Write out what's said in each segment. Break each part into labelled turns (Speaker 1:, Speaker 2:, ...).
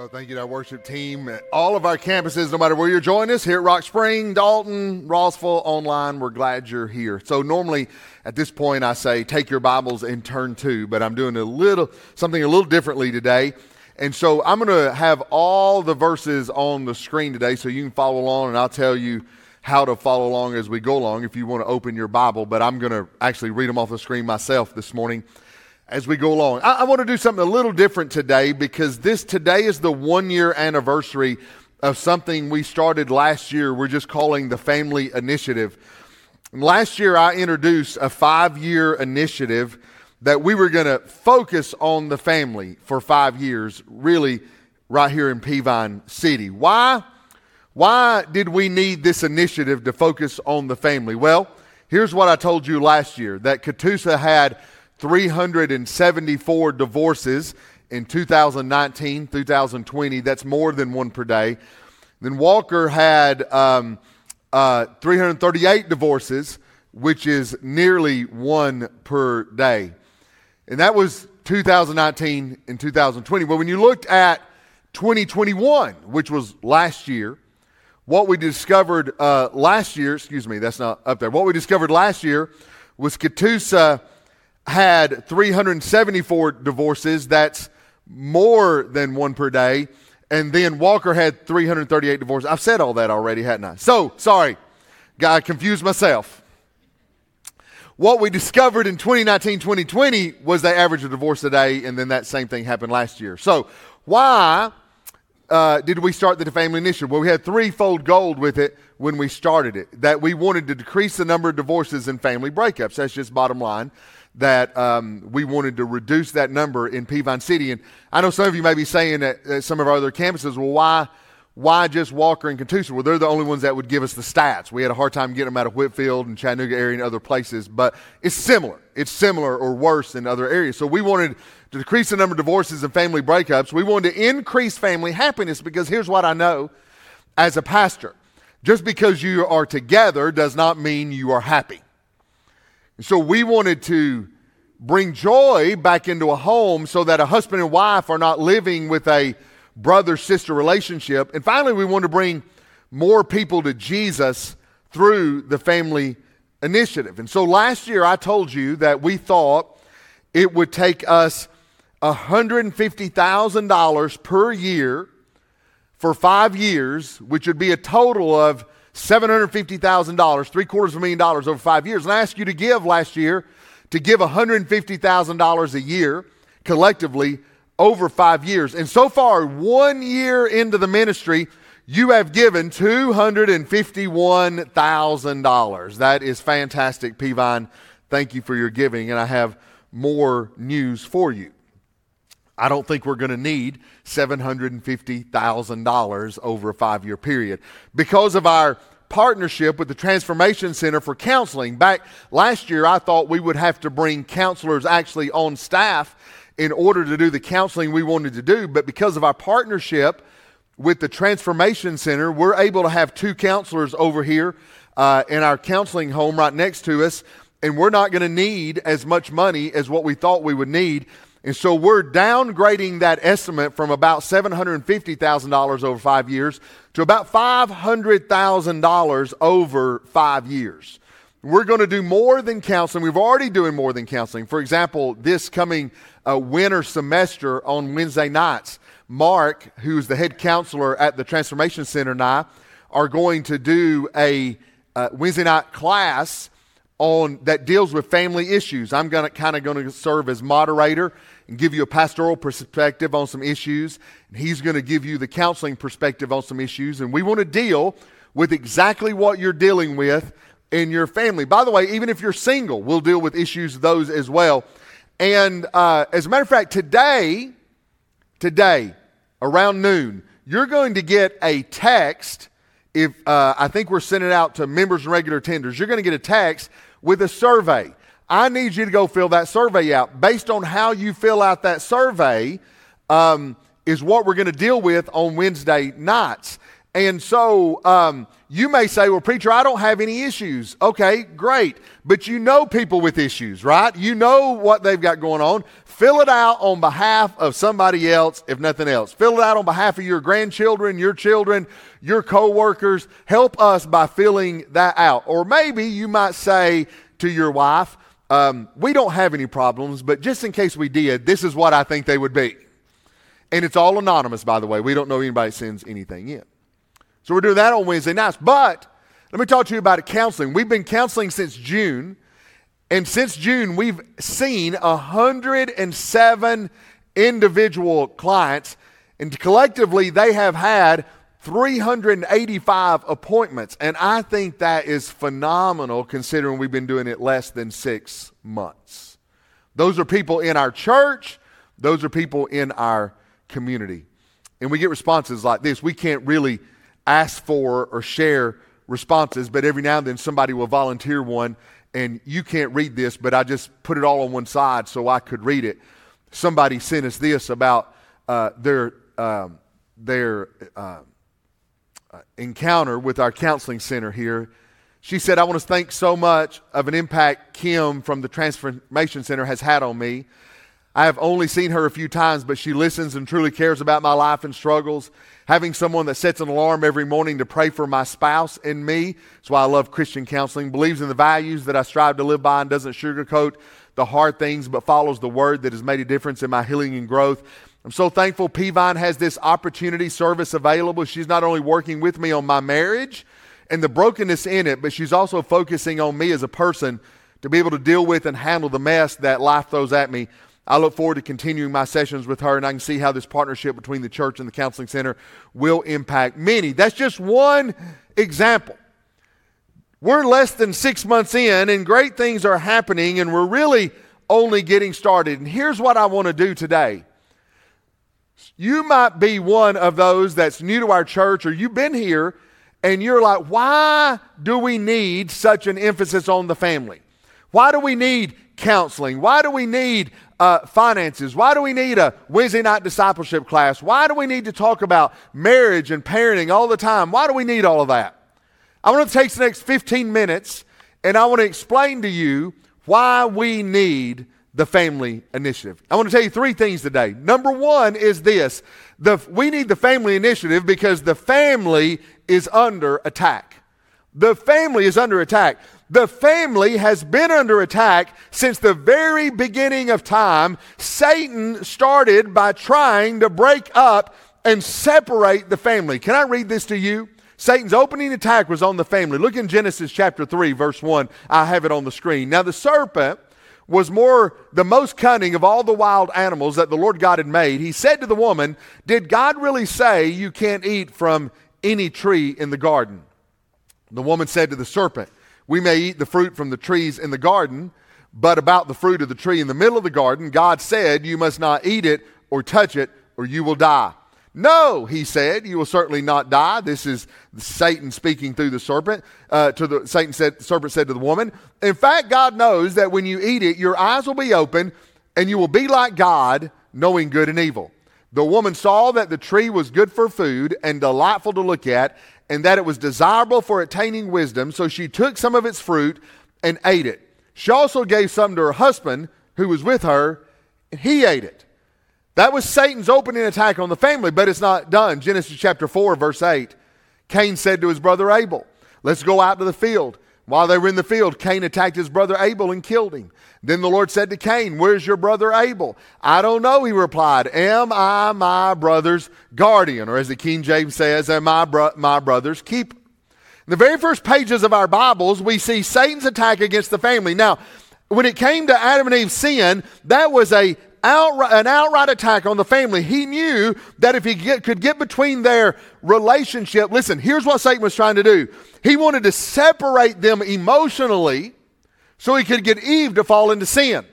Speaker 1: Well, thank you to our worship team at all of our campuses, no matter where you're joining us, here at Rock Spring, Dalton, Rossville, online. We're glad you're here. So normally at this point I say take your Bibles and turn to, but I'm doing a little something a little differently today. And so I'm going to have all the verses on the screen today so you can follow along and I'll tell you how to follow along as we go along if you want to open your Bible, but I'm going to actually read them off the screen myself this morning as we go along. I, I want to do something a little different today because this today is the one year anniversary of something we started last year. We're just calling the Family Initiative. Last year, I introduced a five year initiative that we were going to focus on the family for five years, really, right here in Peavine City. Why? Why did we need this initiative to focus on the family? Well, here's what I told you last year that Catoosa had 374 divorces in 2019, 2020. That's more than one per day. Then Walker had um, uh, 338 divorces, which is nearly one per day. And that was 2019 and 2020. But when you looked at 2021, which was last year, what we discovered uh, last year, excuse me, that's not up there. What we discovered last year was Catoosa had 374 divorces. That's more than one per day. And then Walker had 338 divorces. I've said all that already, hadn't I? So, sorry, I confused myself. What we discovered in 2019 2020 was the average of divorce a day, and then that same thing happened last year. So, why uh, did we start the family initiative? Well, we had threefold gold with it when we started it that we wanted to decrease the number of divorces and family breakups. That's just bottom line that um, we wanted to reduce that number in Peavine City. And I know some of you may be saying at, at some of our other campuses, well, why, why just Walker and Catoosa? Well, they're the only ones that would give us the stats. We had a hard time getting them out of Whitfield and Chattanooga area and other places, but it's similar. It's similar or worse in other areas. So we wanted to decrease the number of divorces and family breakups. We wanted to increase family happiness because here's what I know as a pastor. Just because you are together does not mean you are happy. So we wanted to bring joy back into a home so that a husband and wife are not living with a brother sister relationship. And finally, we want to bring more people to Jesus through the family initiative. And so last year, I told you that we thought it would take us $150,000 per year for five years, which would be a total of $750,000, three quarters of a million dollars over five years. And I asked you to give last year to give $150,000 a year collectively over five years. And so far, one year into the ministry, you have given $251,000. That is fantastic, Peavine. Thank you for your giving. And I have more news for you. I don't think we're going to need $750,000 over a five year period because of our partnership with the Transformation Center for Counseling. Back last year, I thought we would have to bring counselors actually on staff in order to do the counseling we wanted to do, but because of our partnership with the Transformation Center, we're able to have two counselors over here uh, in our counseling home right next to us, and we're not going to need as much money as what we thought we would need and so we're downgrading that estimate from about $750,000 over five years to about $500,000 over five years. We're going to do more than counseling. We've already doing more than counseling. For example, this coming uh, winter semester on Wednesday nights, Mark, who's the head counselor at the Transformation Center, and I are going to do a uh, Wednesday night class on that deals with family issues. I'm going to kind of going to serve as moderator and give you a pastoral perspective on some issues. And he's going to give you the counseling perspective on some issues. And we want to deal with exactly what you're dealing with in your family. By the way, even if you're single, we'll deal with issues those as well. And uh, as a matter of fact, today, today, around noon, you're going to get a text if uh, I think we're sending out to members and regular tenders, you're going to get a text with a survey. I need you to go fill that survey out. Based on how you fill out that survey, um, is what we're going to deal with on Wednesday nights. And so um, you may say, well, preacher, I don't have any issues. Okay, great. But you know people with issues, right? You know what they've got going on. Fill it out on behalf of somebody else, if nothing else. Fill it out on behalf of your grandchildren, your children, your coworkers. Help us by filling that out. Or maybe you might say to your wife, um, we don't have any problems, but just in case we did, this is what I think they would be. And it's all anonymous, by the way. We don't know anybody sends anything in. So we're doing that on Wednesday nights. But let me talk to you about counseling. We've been counseling since June. And since June, we've seen 107 individual clients. And collectively, they have had 385 appointments. And I think that is phenomenal considering we've been doing it less than six months. Those are people in our church, those are people in our community. And we get responses like this. We can't really ask for or share responses, but every now and then somebody will volunteer one. And you can't read this, but I just put it all on one side so I could read it. Somebody sent us this about uh, their, um, their uh, uh, encounter with our counseling center here. She said, I want to thank so much of an impact Kim from the Transformation Center has had on me. I have only seen her a few times, but she listens and truly cares about my life and struggles. Having someone that sets an alarm every morning to pray for my spouse and me, that's why I love Christian counseling, believes in the values that I strive to live by and doesn't sugarcoat the hard things, but follows the word that has made a difference in my healing and growth. I'm so thankful Peavine has this opportunity service available. She's not only working with me on my marriage and the brokenness in it, but she's also focusing on me as a person to be able to deal with and handle the mess that life throws at me I look forward to continuing my sessions with her, and I can see how this partnership between the church and the counseling center will impact many. That's just one example. We're less than six months in, and great things are happening, and we're really only getting started. And here's what I want to do today. You might be one of those that's new to our church, or you've been here, and you're like, why do we need such an emphasis on the family? Why do we need counseling? Why do we need uh, finances? Why do we need a Wednesday night discipleship class? Why do we need to talk about marriage and parenting all the time? Why do we need all of that? I want to take the next 15 minutes and I want to explain to you why we need the family initiative. I want to tell you three things today. Number one is this the, we need the family initiative because the family is under attack. The family is under attack. The family has been under attack since the very beginning of time. Satan started by trying to break up and separate the family. Can I read this to you? Satan's opening attack was on the family. Look in Genesis chapter 3, verse 1. I have it on the screen. Now, the serpent was more the most cunning of all the wild animals that the Lord God had made. He said to the woman, Did God really say you can't eat from any tree in the garden? The woman said to the serpent, we may eat the fruit from the trees in the garden, but about the fruit of the tree in the middle of the garden, God said, You must not eat it or touch it, or you will die. No, he said, you will certainly not die. This is Satan speaking through the serpent. Uh, to the Satan said, the serpent said to the woman, "In fact, God knows that when you eat it, your eyes will be open, and you will be like God, knowing good and evil." The woman saw that the tree was good for food and delightful to look at, and that it was desirable for attaining wisdom. So she took some of its fruit and ate it. She also gave some to her husband who was with her, and he ate it. That was Satan's opening attack on the family, but it's not done. Genesis chapter 4, verse 8. Cain said to his brother Abel, Let's go out to the field. While they were in the field, Cain attacked his brother Abel and killed him. Then the Lord said to Cain, Where's your brother Abel? I don't know, he replied. Am I my brother's guardian? Or as the King James says, Am I bro- my brother's keeper? In the very first pages of our Bibles, we see Satan's attack against the family. Now, when it came to Adam and Eve's sin, that was a outright, an outright attack on the family. He knew that if he get, could get between their relationship, listen, here's what Satan was trying to do. He wanted to separate them emotionally so he could get Eve to fall into sin.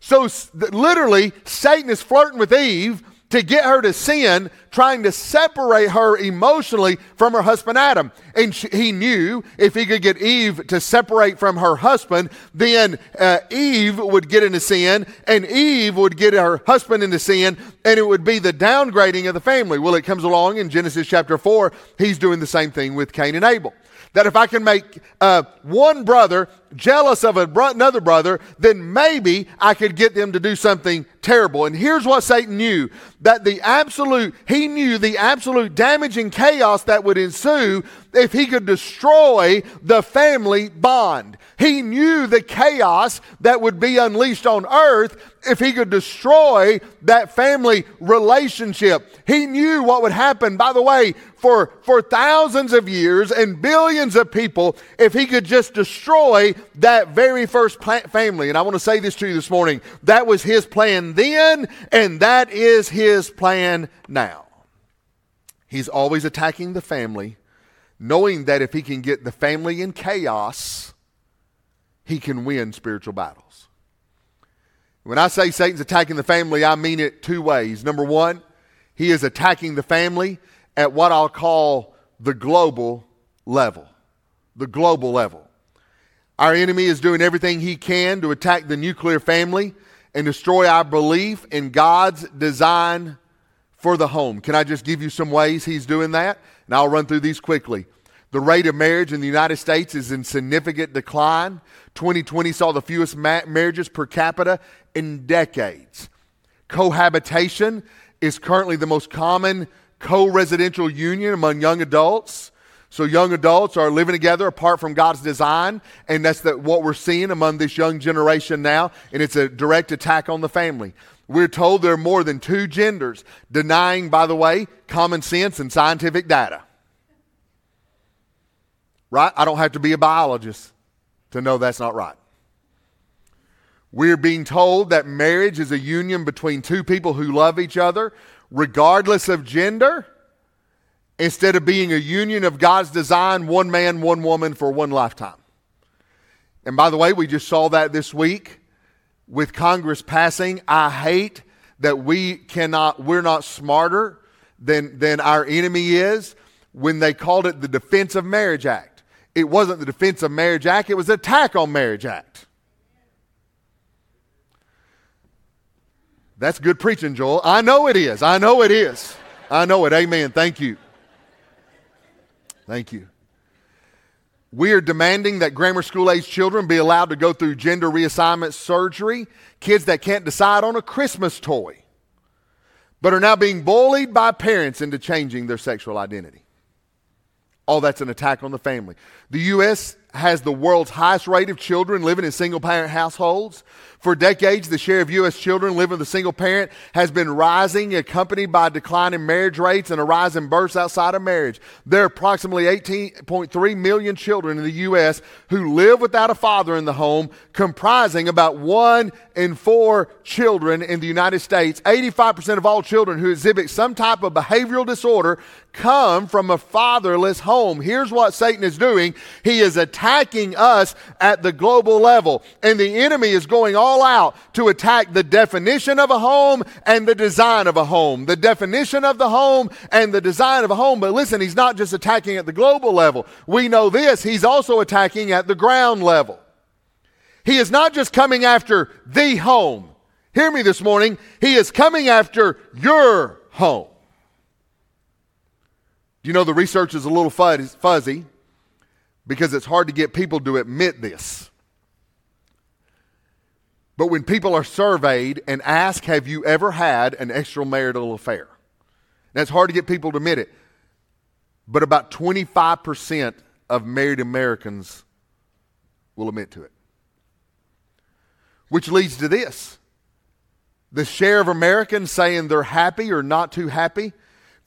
Speaker 1: So literally, Satan is flirting with Eve to get her to sin, trying to separate her emotionally from her husband Adam. And she, he knew if he could get Eve to separate from her husband, then uh, Eve would get into sin, and Eve would get her husband into sin, and it would be the downgrading of the family. Well, it comes along in Genesis chapter 4, he's doing the same thing with Cain and Abel that if I can make uh, one brother jealous of another brother, then maybe I could get them to do something terrible. And here's what Satan knew that the absolute, he knew the absolute damage and chaos that would ensue if he could destroy the family bond. He knew the chaos that would be unleashed on earth if he could destroy that family relationship. He knew what would happen, by the way, for, for thousands of years and billions of people if he could just destroy that very first family. And I want to say this to you this morning. That was his plan then, and that is his plan now. He's always attacking the family, knowing that if he can get the family in chaos, he can win spiritual battles. When I say Satan's attacking the family, I mean it two ways. Number one, he is attacking the family at what I'll call the global level. The global level. Our enemy is doing everything he can to attack the nuclear family and destroy our belief in God's design for the home. Can I just give you some ways he's doing that? And I'll run through these quickly. The rate of marriage in the United States is in significant decline. 2020 saw the fewest ma- marriages per capita in decades. Cohabitation is currently the most common co residential union among young adults. So young adults are living together apart from God's design, and that's the, what we're seeing among this young generation now, and it's a direct attack on the family. We're told there are more than two genders, denying, by the way, common sense and scientific data. Right? I don't have to be a biologist to know that's not right. We're being told that marriage is a union between two people who love each other, regardless of gender instead of being a union of God's design, one man, one woman for one lifetime. And by the way, we just saw that this week with Congress passing. I hate that we cannot, we're not smarter than, than our enemy is when they called it the Defense of Marriage Act. It wasn't the Defense of Marriage Act, it was attack on Marriage Act. That's good preaching, Joel. I know it is. I know it is. I know it. Amen. Thank you. Thank you. We are demanding that grammar school age children be allowed to go through gender reassignment surgery. Kids that can't decide on a Christmas toy, but are now being bullied by parents into changing their sexual identity. All that's an attack on the family. The U.S. has the world's highest rate of children living in single parent households. For decades, the share of U.S. children living with a single parent has been rising, accompanied by in marriage rates and a rise in births outside of marriage. There are approximately 18.3 million children in the U.S. who live without a father in the home, comprising about one in four children in the United States. 85% of all children who exhibit some type of behavioral disorder come from a fatherless home. Here's what Satan is doing he is attacking us at the global level, and the enemy is going all out to attack the definition of a home and the design of a home. The definition of the home and the design of a home. But listen, he's not just attacking at the global level. We know this, he's also attacking at the ground level. He is not just coming after the home. Hear me this morning. He is coming after your home. You know, the research is a little fuzzy because it's hard to get people to admit this. But when people are surveyed and asked, Have you ever had an extramarital affair? Now, it's hard to get people to admit it, but about 25% of married Americans will admit to it. Which leads to this the share of Americans saying they're happy or not too happy.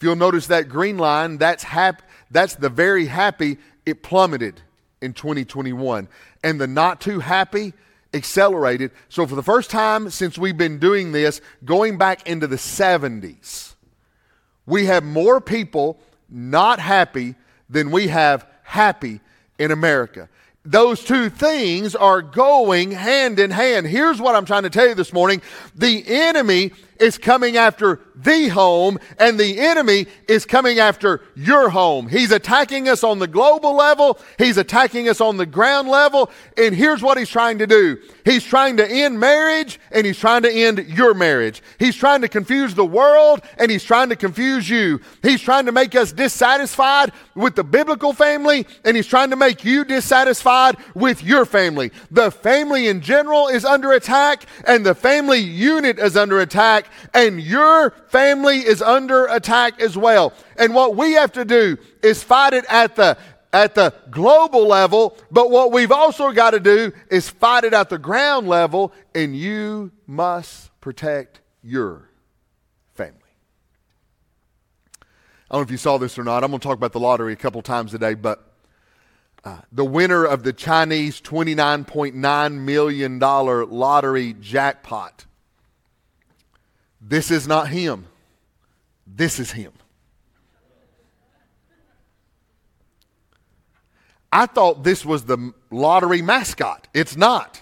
Speaker 1: If you'll notice that green line, that's, hap- that's the very happy, it plummeted in 2021. And the not too happy, accelerated. So, for the first time since we've been doing this, going back into the 70s, we have more people not happy than we have happy in America. Those two things are going hand in hand. Here's what I'm trying to tell you this morning the enemy is coming after the home, and the enemy is coming after your home. He's attacking us on the global level, he's attacking us on the ground level, and here's what he's trying to do he's trying to end marriage, and he's trying to end your marriage. He's trying to confuse the world, and he's trying to confuse you. He's trying to make us dissatisfied with the biblical family, and he's trying to make you dissatisfied with your family. The family in general is under attack, and the family unit is under attack, and your family is under attack as well. And what we have to do is fight it at the at the global level, but what we've also got to do is fight it at the ground level, and you must protect your family. I don't know if you saw this or not. I'm going to talk about the lottery a couple times today, but uh, the winner of the Chinese $29.9 million lottery jackpot. This is not him. This is him. I thought this was the lottery mascot. It's not.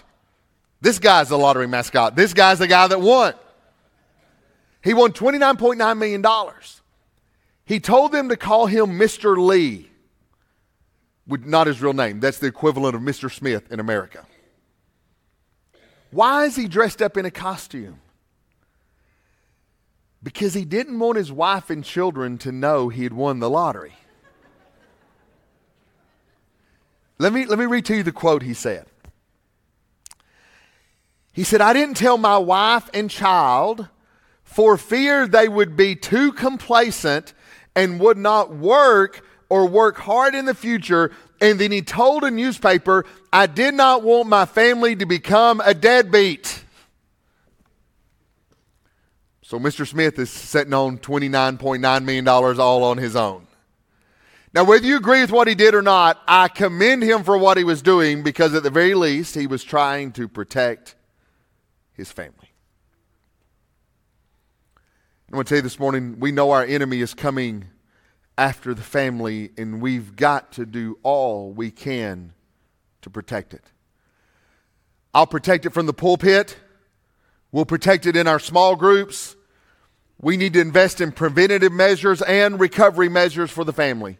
Speaker 1: This guy's the lottery mascot. This guy's the guy that won. He won $29.9 million. He told them to call him Mr. Lee with not his real name. That's the equivalent of Mr. Smith in America. Why is he dressed up in a costume? Because he didn't want his wife and children to know he had won the lottery. let, me, let me read to you the quote he said. He said, I didn't tell my wife and child for fear they would be too complacent and would not work or work hard in the future. And then he told a newspaper, I did not want my family to become a deadbeat. So Mr. Smith is sitting on $29.9 million all on his own. Now, whether you agree with what he did or not, I commend him for what he was doing because, at the very least, he was trying to protect his family. I want to tell you this morning we know our enemy is coming after the family, and we've got to do all we can to protect it. I'll protect it from the pulpit. We'll protect it in our small groups. We need to invest in preventative measures and recovery measures for the family.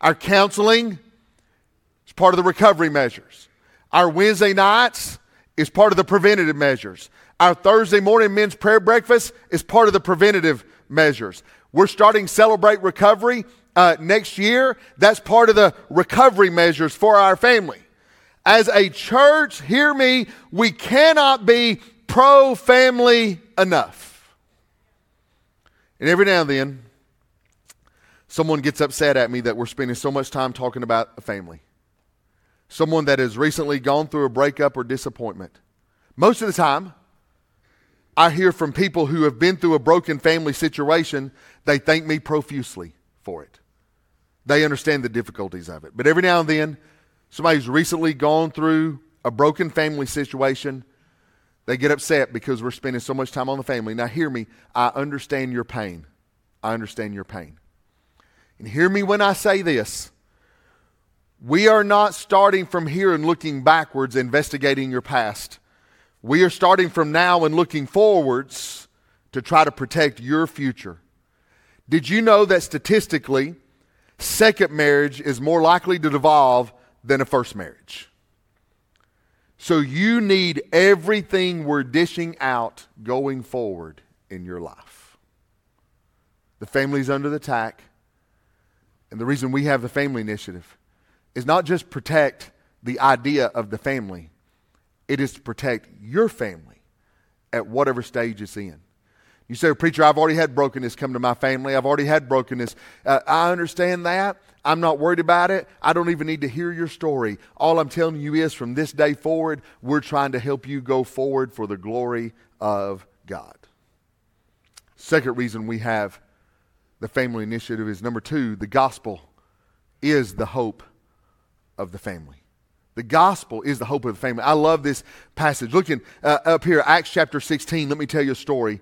Speaker 1: Our counseling is part of the recovery measures. Our Wednesday nights is part of the preventative measures. Our Thursday morning men's prayer breakfast is part of the preventative measures. We're starting Celebrate Recovery uh, next year. That's part of the recovery measures for our family. As a church, hear me, we cannot be pro family enough. And every now and then, someone gets upset at me that we're spending so much time talking about a family. Someone that has recently gone through a breakup or disappointment. Most of the time, I hear from people who have been through a broken family situation, they thank me profusely for it. They understand the difficulties of it. But every now and then, somebody's recently gone through a broken family situation, they get upset because we're spending so much time on the family. Now, hear me. I understand your pain. I understand your pain. And hear me when I say this. We are not starting from here and looking backwards, investigating your past. We are starting from now and looking forwards to try to protect your future. Did you know that statistically, second marriage is more likely to devolve than a first marriage? So you need everything we're dishing out going forward in your life. The family's under the attack. And the reason we have the family initiative is not just protect the idea of the family, it is to protect your family at whatever stage it's in. You say, Preacher, I've already had brokenness come to my family. I've already had brokenness. Uh, I understand that. I'm not worried about it. I don't even need to hear your story. All I'm telling you is from this day forward, we're trying to help you go forward for the glory of God. Second reason we have the family initiative is number two, the gospel is the hope of the family. The gospel is the hope of the family. I love this passage. Looking uh, up here, Acts chapter 16, let me tell you a story.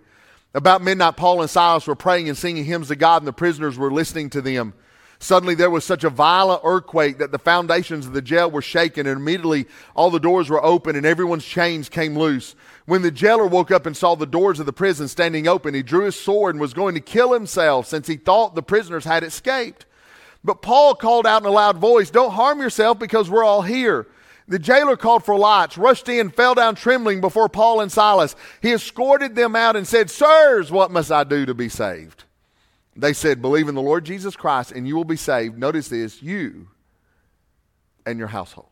Speaker 1: About midnight, Paul and Silas were praying and singing hymns to God, and the prisoners were listening to them. Suddenly, there was such a violent earthquake that the foundations of the jail were shaken, and immediately all the doors were open and everyone's chains came loose. When the jailer woke up and saw the doors of the prison standing open, he drew his sword and was going to kill himself since he thought the prisoners had escaped. But Paul called out in a loud voice, Don't harm yourself because we're all here. The jailer called for lights, rushed in, fell down trembling before Paul and Silas. He escorted them out and said, Sirs, what must I do to be saved? They said, Believe in the Lord Jesus Christ and you will be saved. Notice this, you and your household.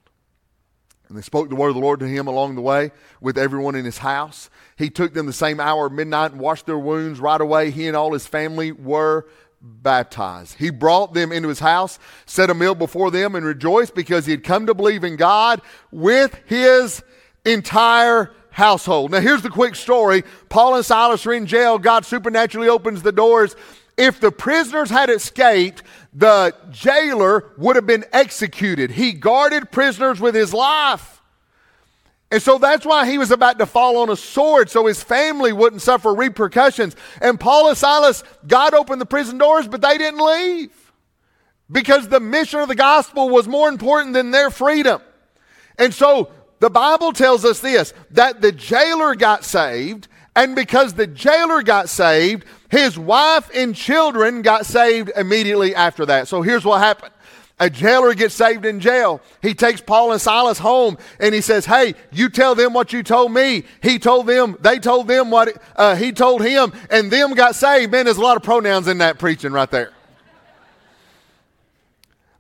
Speaker 1: And they spoke the word of the Lord to him along the way with everyone in his house. He took them the same hour of midnight and washed their wounds right away. He and all his family were baptized. He brought them into his house, set a meal before them, and rejoiced because he had come to believe in God with his entire household. Now, here's the quick story Paul and Silas are in jail. God supernaturally opens the doors. If the prisoners had escaped, the jailer would have been executed. He guarded prisoners with his life. And so that's why he was about to fall on a sword so his family wouldn't suffer repercussions. And Paul and Silas, God opened the prison doors, but they didn't leave because the mission of the gospel was more important than their freedom. And so the Bible tells us this that the jailer got saved, and because the jailer got saved, his wife and children got saved immediately after that. So here's what happened. A jailer gets saved in jail. He takes Paul and Silas home and he says, Hey, you tell them what you told me. He told them, they told them what uh, he told him, and them got saved. Man, there's a lot of pronouns in that preaching right there.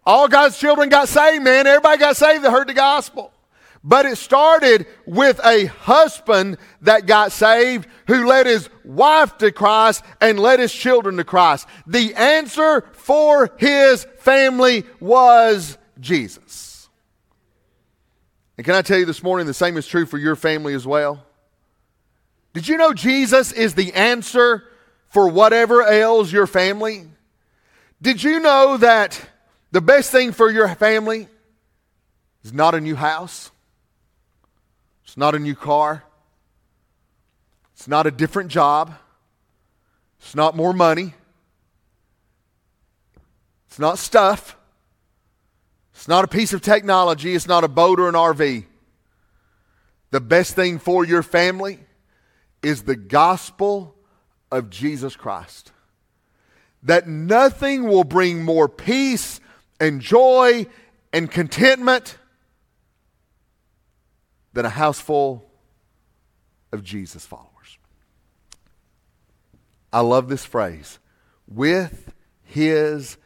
Speaker 1: All God's children got saved, man. Everybody got saved that heard the gospel. But it started with a husband that got saved who led his wife to Christ and led his children to Christ. The answer for his family was Jesus. And can I tell you this morning, the same is true for your family as well? Did you know Jesus is the answer for whatever ails your family? Did you know that the best thing for your family is not a new house? It's not a new car. It's not a different job. It's not more money. It's not stuff. It's not a piece of technology. It's not a boat or an RV. The best thing for your family is the gospel of Jesus Christ. That nothing will bring more peace and joy and contentment than a house full of Jesus followers. I love this phrase with his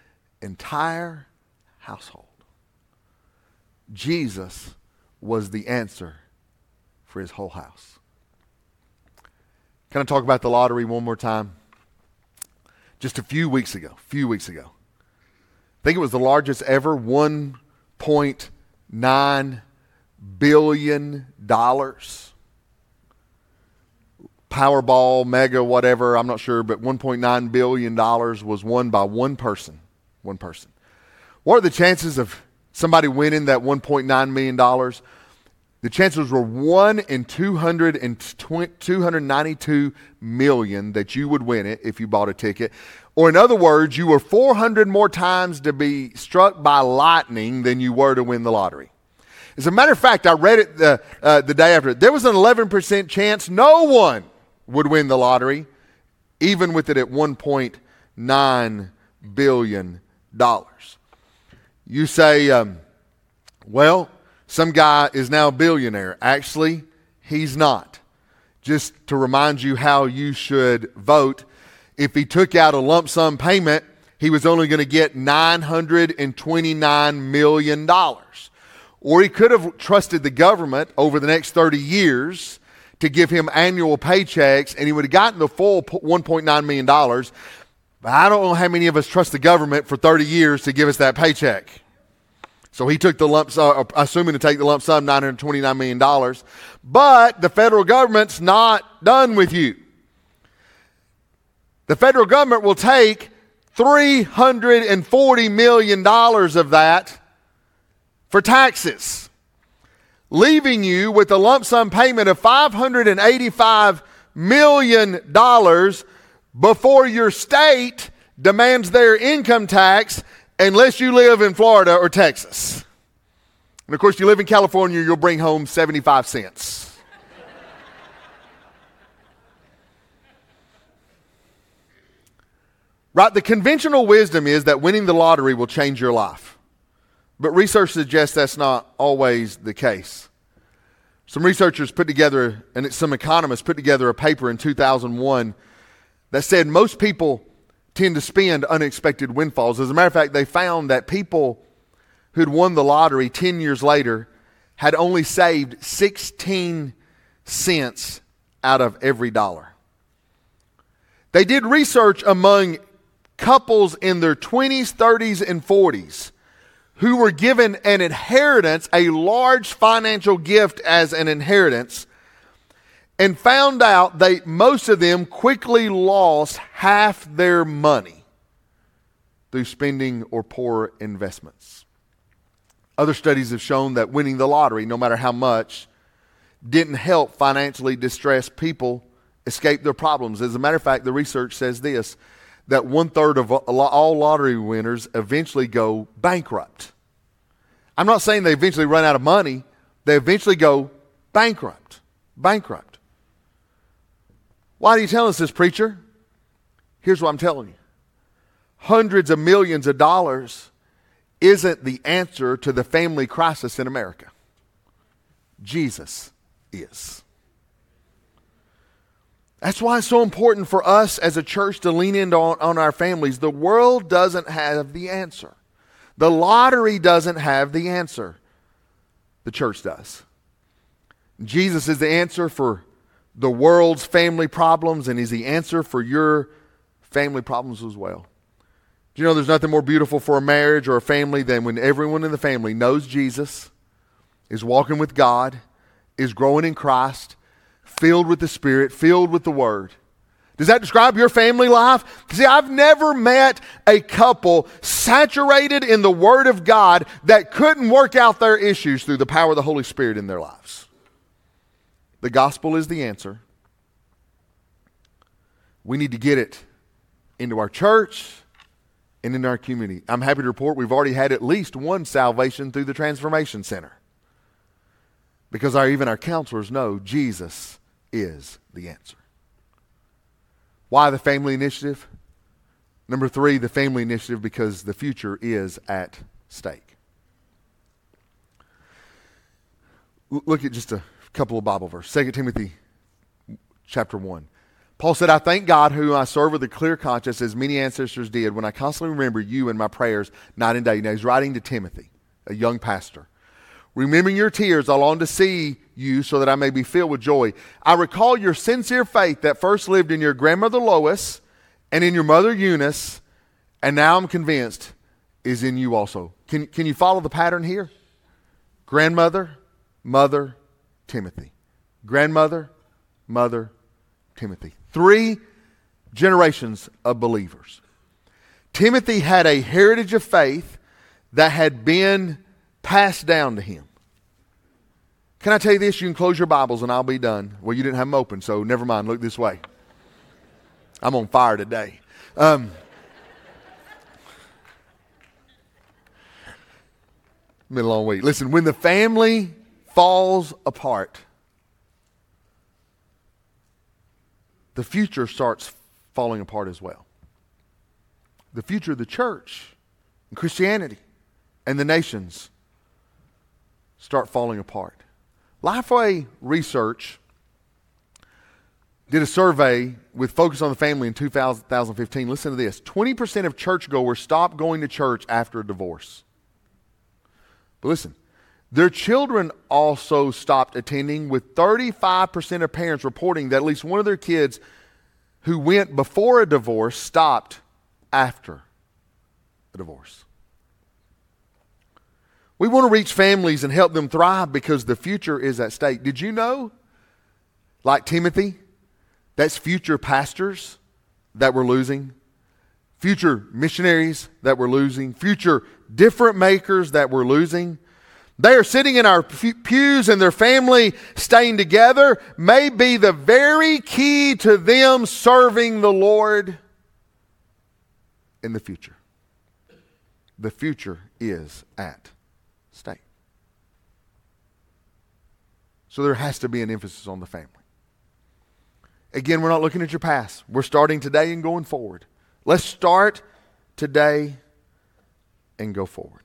Speaker 1: entire household. Jesus was the answer for his whole house. Can I talk about the lottery one more time? Just a few weeks ago, few weeks ago. I think it was the largest ever 1.9 billion dollars. Powerball, mega, whatever, I'm not sure, but $1.9 billion was won by one person. One person. What are the chances of somebody winning that $1.9 million? The chances were 1 in 292 million that you would win it if you bought a ticket. Or, in other words, you were 400 more times to be struck by lightning than you were to win the lottery. As a matter of fact, I read it the, uh, the day after. There was an 11% chance no one would win the lottery, even with it at $1.9 billion. You say, um, well, some guy is now a billionaire. Actually, he's not. Just to remind you how you should vote, if he took out a lump sum payment, he was only going to get $929 million. Or he could have trusted the government over the next 30 years to give him annual paychecks and he would have gotten the full $1.9 million. But I don't know how many of us trust the government for 30 years to give us that paycheck. So he took the lump sum, uh, assuming to take the lump sum, $929 million. But the federal government's not done with you. The federal government will take $340 million of that for taxes, leaving you with a lump sum payment of $585 million before your state demands their income tax unless you live in Florida or Texas. And of course, you live in California, you'll bring home 75 cents. right? The conventional wisdom is that winning the lottery will change your life. But research suggests that's not always the case. Some researchers put together, and some economists put together a paper in 2001 that said most people tend to spend unexpected windfalls. As a matter of fact, they found that people who'd won the lottery 10 years later had only saved 16 cents out of every dollar. They did research among couples in their 20s, 30s, and 40s who were given an inheritance, a large financial gift as an inheritance, and found out they most of them quickly lost half their money through spending or poor investments. Other studies have shown that winning the lottery, no matter how much, didn't help financially distressed people escape their problems. As a matter of fact, the research says this that one third of all lottery winners eventually go bankrupt. I'm not saying they eventually run out of money, they eventually go bankrupt. Bankrupt. Why do you tell us this, preacher? Here's what I'm telling you hundreds of millions of dollars isn't the answer to the family crisis in America. Jesus is. That's why it's so important for us as a church to lean into on, on, our families. The world doesn't have the answer. The lottery doesn't have the answer. The church does. Jesus is the answer for the world's family problems, and He's the answer for your family problems as well. Do you know there's nothing more beautiful for a marriage or a family than when everyone in the family knows Jesus, is walking with God, is growing in Christ, filled with the Spirit, filled with the Word. Does that describe your family life? See, I've never met a couple saturated in the Word of God that couldn't work out their issues through the power of the Holy Spirit in their lives. The gospel is the answer. We need to get it into our church and in our community. I'm happy to report we've already had at least one salvation through the Transformation Center because our, even our counselors know Jesus is the answer. Why the family initiative? Number three, the family initiative because the future is at stake. Look at just a couple of Bible verses. 2 Timothy chapter 1. Paul said, I thank God who I serve with a clear conscience, as many ancestors did, when I constantly remember you in my prayers night and day. Now he's writing to Timothy, a young pastor. Remembering your tears, I long to see you so that I may be filled with joy. I recall your sincere faith that first lived in your grandmother Lois and in your mother Eunice, and now I'm convinced is in you also. Can, can you follow the pattern here? Grandmother, mother, Timothy. Grandmother, mother, Timothy. Three generations of believers. Timothy had a heritage of faith that had been passed down to him. Can I tell you this? You can close your Bibles and I'll be done. Well, you didn't have them open, so never mind. Look this way. I'm on fire today. Um, been a long week. Listen, when the family falls apart, the future starts falling apart as well. The future of the church and Christianity and the nations start falling apart. Lifeway Research did a survey with Focus on the Family in 2015. Listen to this 20% of churchgoers stop going to church after a divorce. But listen, their children also stopped attending, with 35% of parents reporting that at least one of their kids who went before a divorce stopped after a divorce. We want to reach families and help them thrive because the future is at stake. Did you know, like Timothy, that's future pastors that we're losing, future missionaries that we're losing, future different makers that we're losing? They are sitting in our pews and their family staying together may be the very key to them serving the Lord in the future. The future is at stake. So there has to be an emphasis on the family. Again, we're not looking at your past. We're starting today and going forward. Let's start today and go forward.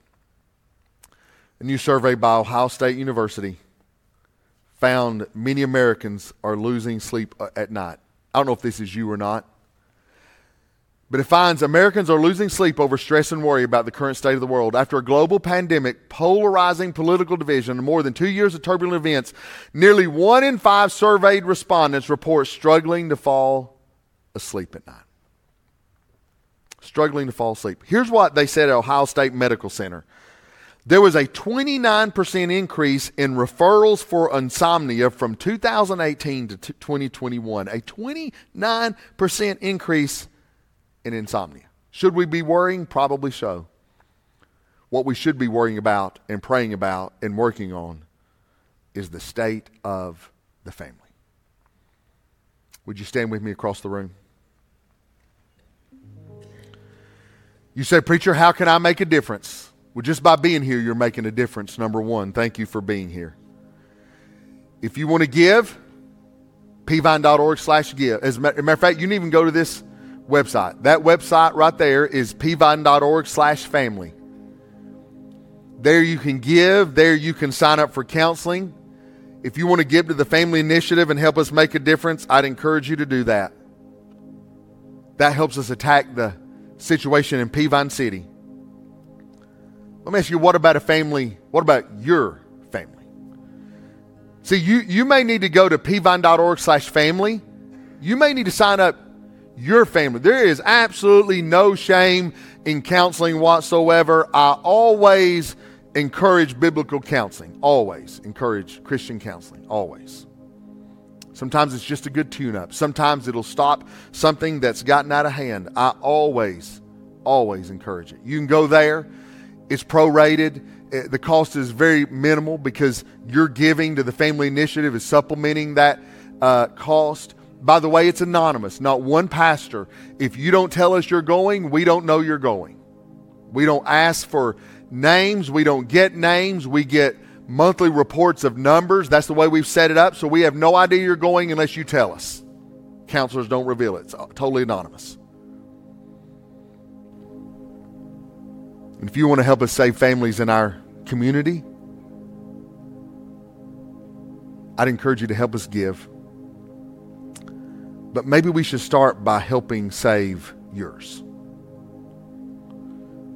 Speaker 1: A new survey by Ohio State University found many Americans are losing sleep at night. I don't know if this is you or not, but it finds Americans are losing sleep over stress and worry about the current state of the world. After a global pandemic, polarizing political division, and more than two years of turbulent events, nearly one in five surveyed respondents report struggling to fall asleep at night. Struggling to fall asleep. Here's what they said at Ohio State Medical Center there was a 29% increase in referrals for insomnia from 2018 to 2021. A 29% increase in insomnia. Should we be worrying? Probably so. What we should be worrying about and praying about and working on is the state of the family. Would you stand with me across the room? You say, Preacher, how can I make a difference? Well, just by being here, you're making a difference, number one. Thank you for being here. If you want to give, pvine.org slash give. As a matter of fact, you can even go to this website. That website right there is pvine.org slash family. There you can give. There you can sign up for counseling. If you want to give to the family initiative and help us make a difference, I'd encourage you to do that. That helps us attack the situation in Peavine City. Let me ask you, what about a family? What about your family? See, you, you may need to go to pvine.org slash family. You may need to sign up your family. There is absolutely no shame in counseling whatsoever. I always encourage biblical counseling. Always encourage Christian counseling. Always. Sometimes it's just a good tune up. Sometimes it'll stop something that's gotten out of hand. I always, always encourage it. You can go there. It's prorated. Eh, the cost is very minimal because your giving to the family initiative is supplementing that uh, cost. By the way, it's anonymous, not one pastor. If you don't tell us you're going, we don't know you're going. We don't ask for names, we don't get names, we get monthly reports of numbers. That's the way we've set it up. So we have no idea you're going unless you tell us. Counselors don't reveal it, it's totally anonymous. And if you want to help us save families in our community, I'd encourage you to help us give. But maybe we should start by helping save yours.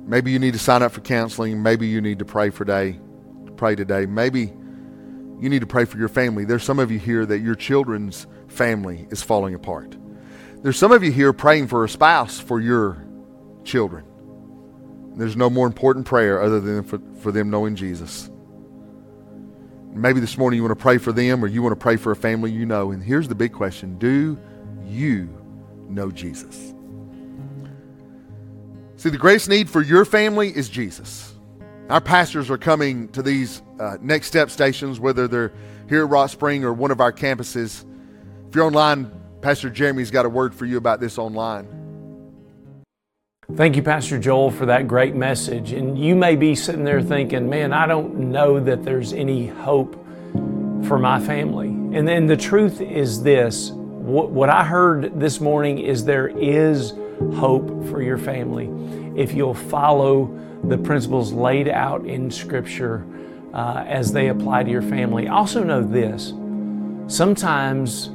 Speaker 1: Maybe you need to sign up for counseling. Maybe you need to pray for day, pray today. Maybe you need to pray for your family. There's some of you here that your children's family is falling apart. There's some of you here praying for a spouse for your children. There's no more important prayer other than for, for them knowing Jesus. Maybe this morning you want to pray for them or you want to pray for a family you know. And here's the big question Do you know Jesus? See, the greatest need for your family is Jesus. Our pastors are coming to these uh, next step stations, whether they're here at Rock Spring or one of our campuses. If you're online, Pastor Jeremy's got a word for you about this online.
Speaker 2: Thank you, Pastor Joel, for that great message. And you may be sitting there thinking, man, I don't know that there's any hope for my family. And then the truth is this what I heard this morning is there is hope for your family if you'll follow the principles laid out in Scripture uh, as they apply to your family. Also, know this sometimes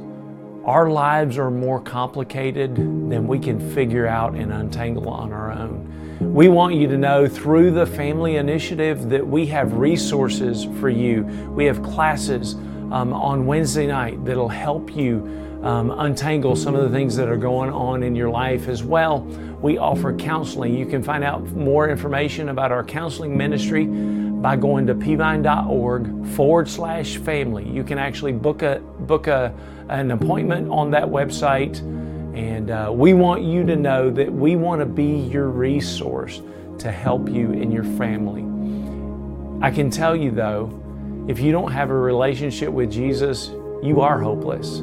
Speaker 2: our lives are more complicated than we can figure out and untangle on our own. We want you to know through the Family Initiative that we have resources for you. We have classes um, on Wednesday night that'll help you um, untangle some of the things that are going on in your life as well. We offer counseling. You can find out more information about our counseling ministry by going to pvine.org forward slash family. You can actually book a book a an appointment on that website. And uh, we want you to know that we want to be your resource to help you and your family. I can tell you though, if you don't have a relationship with Jesus, you are hopeless.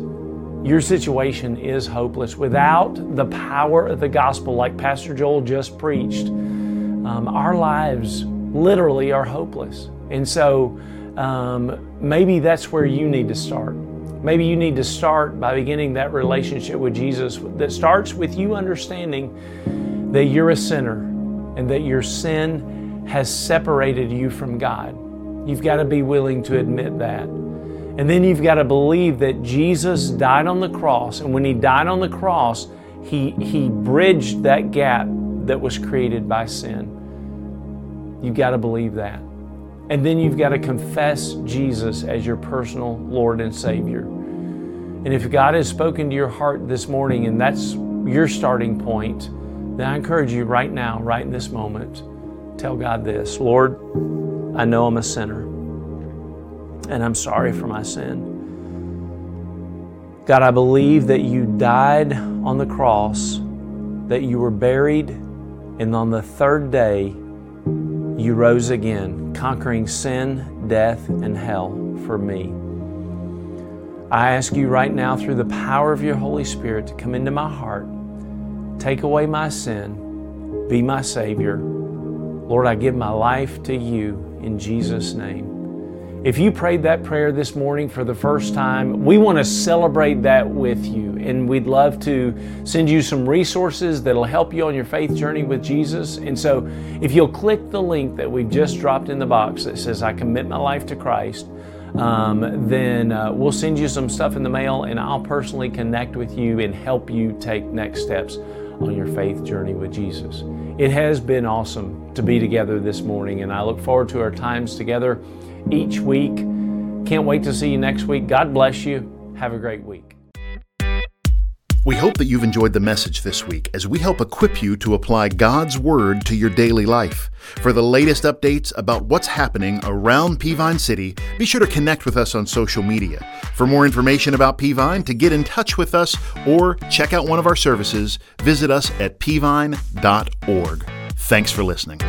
Speaker 2: Your situation is hopeless. Without the power of the gospel, like Pastor Joel just preached, um, our lives literally are hopeless. And so um, maybe that's where you need to start Maybe you need to start by beginning that relationship with Jesus that starts with you understanding that you're a sinner and that your sin has separated you from God. You've got to be willing to admit that. And then you've got to believe that Jesus died on the cross. And when He died on the cross, He, he bridged that gap that was created by sin. You've got to believe that. And then you've got to confess Jesus as your personal Lord and Savior. And if God has spoken to your heart this morning and that's your starting point, then I encourage you right now, right in this moment, tell God this Lord, I know I'm a sinner and I'm sorry for my sin. God, I believe that you died on the cross, that you were buried, and on the third day, you rose again, conquering sin, death, and hell for me. I ask you right now, through the power of your Holy Spirit, to come into my heart, take away my sin, be my Savior. Lord, I give my life to you in Jesus' name. If you prayed that prayer this morning for the first time, we want to celebrate that with you. And we'd love to send you some resources that'll help you on your faith journey with Jesus. And so, if you'll click the link that we've just dropped in the box that says, I commit my life to Christ, um, then uh, we'll send you some stuff in the mail and I'll personally connect with you and help you take next steps on your faith journey with Jesus. It has been awesome to be together this morning, and I look forward to our times together each week. Can't wait to see you next week. God bless you. Have a great week.
Speaker 3: We hope that you've enjoyed the message this week as we help equip you to apply God's Word to your daily life. For the latest updates about what's happening around Peavine City, be sure to connect with us on social media. For more information about Peavine, to get in touch with us, or check out one of our services, visit us at pvine.org. Thanks for listening.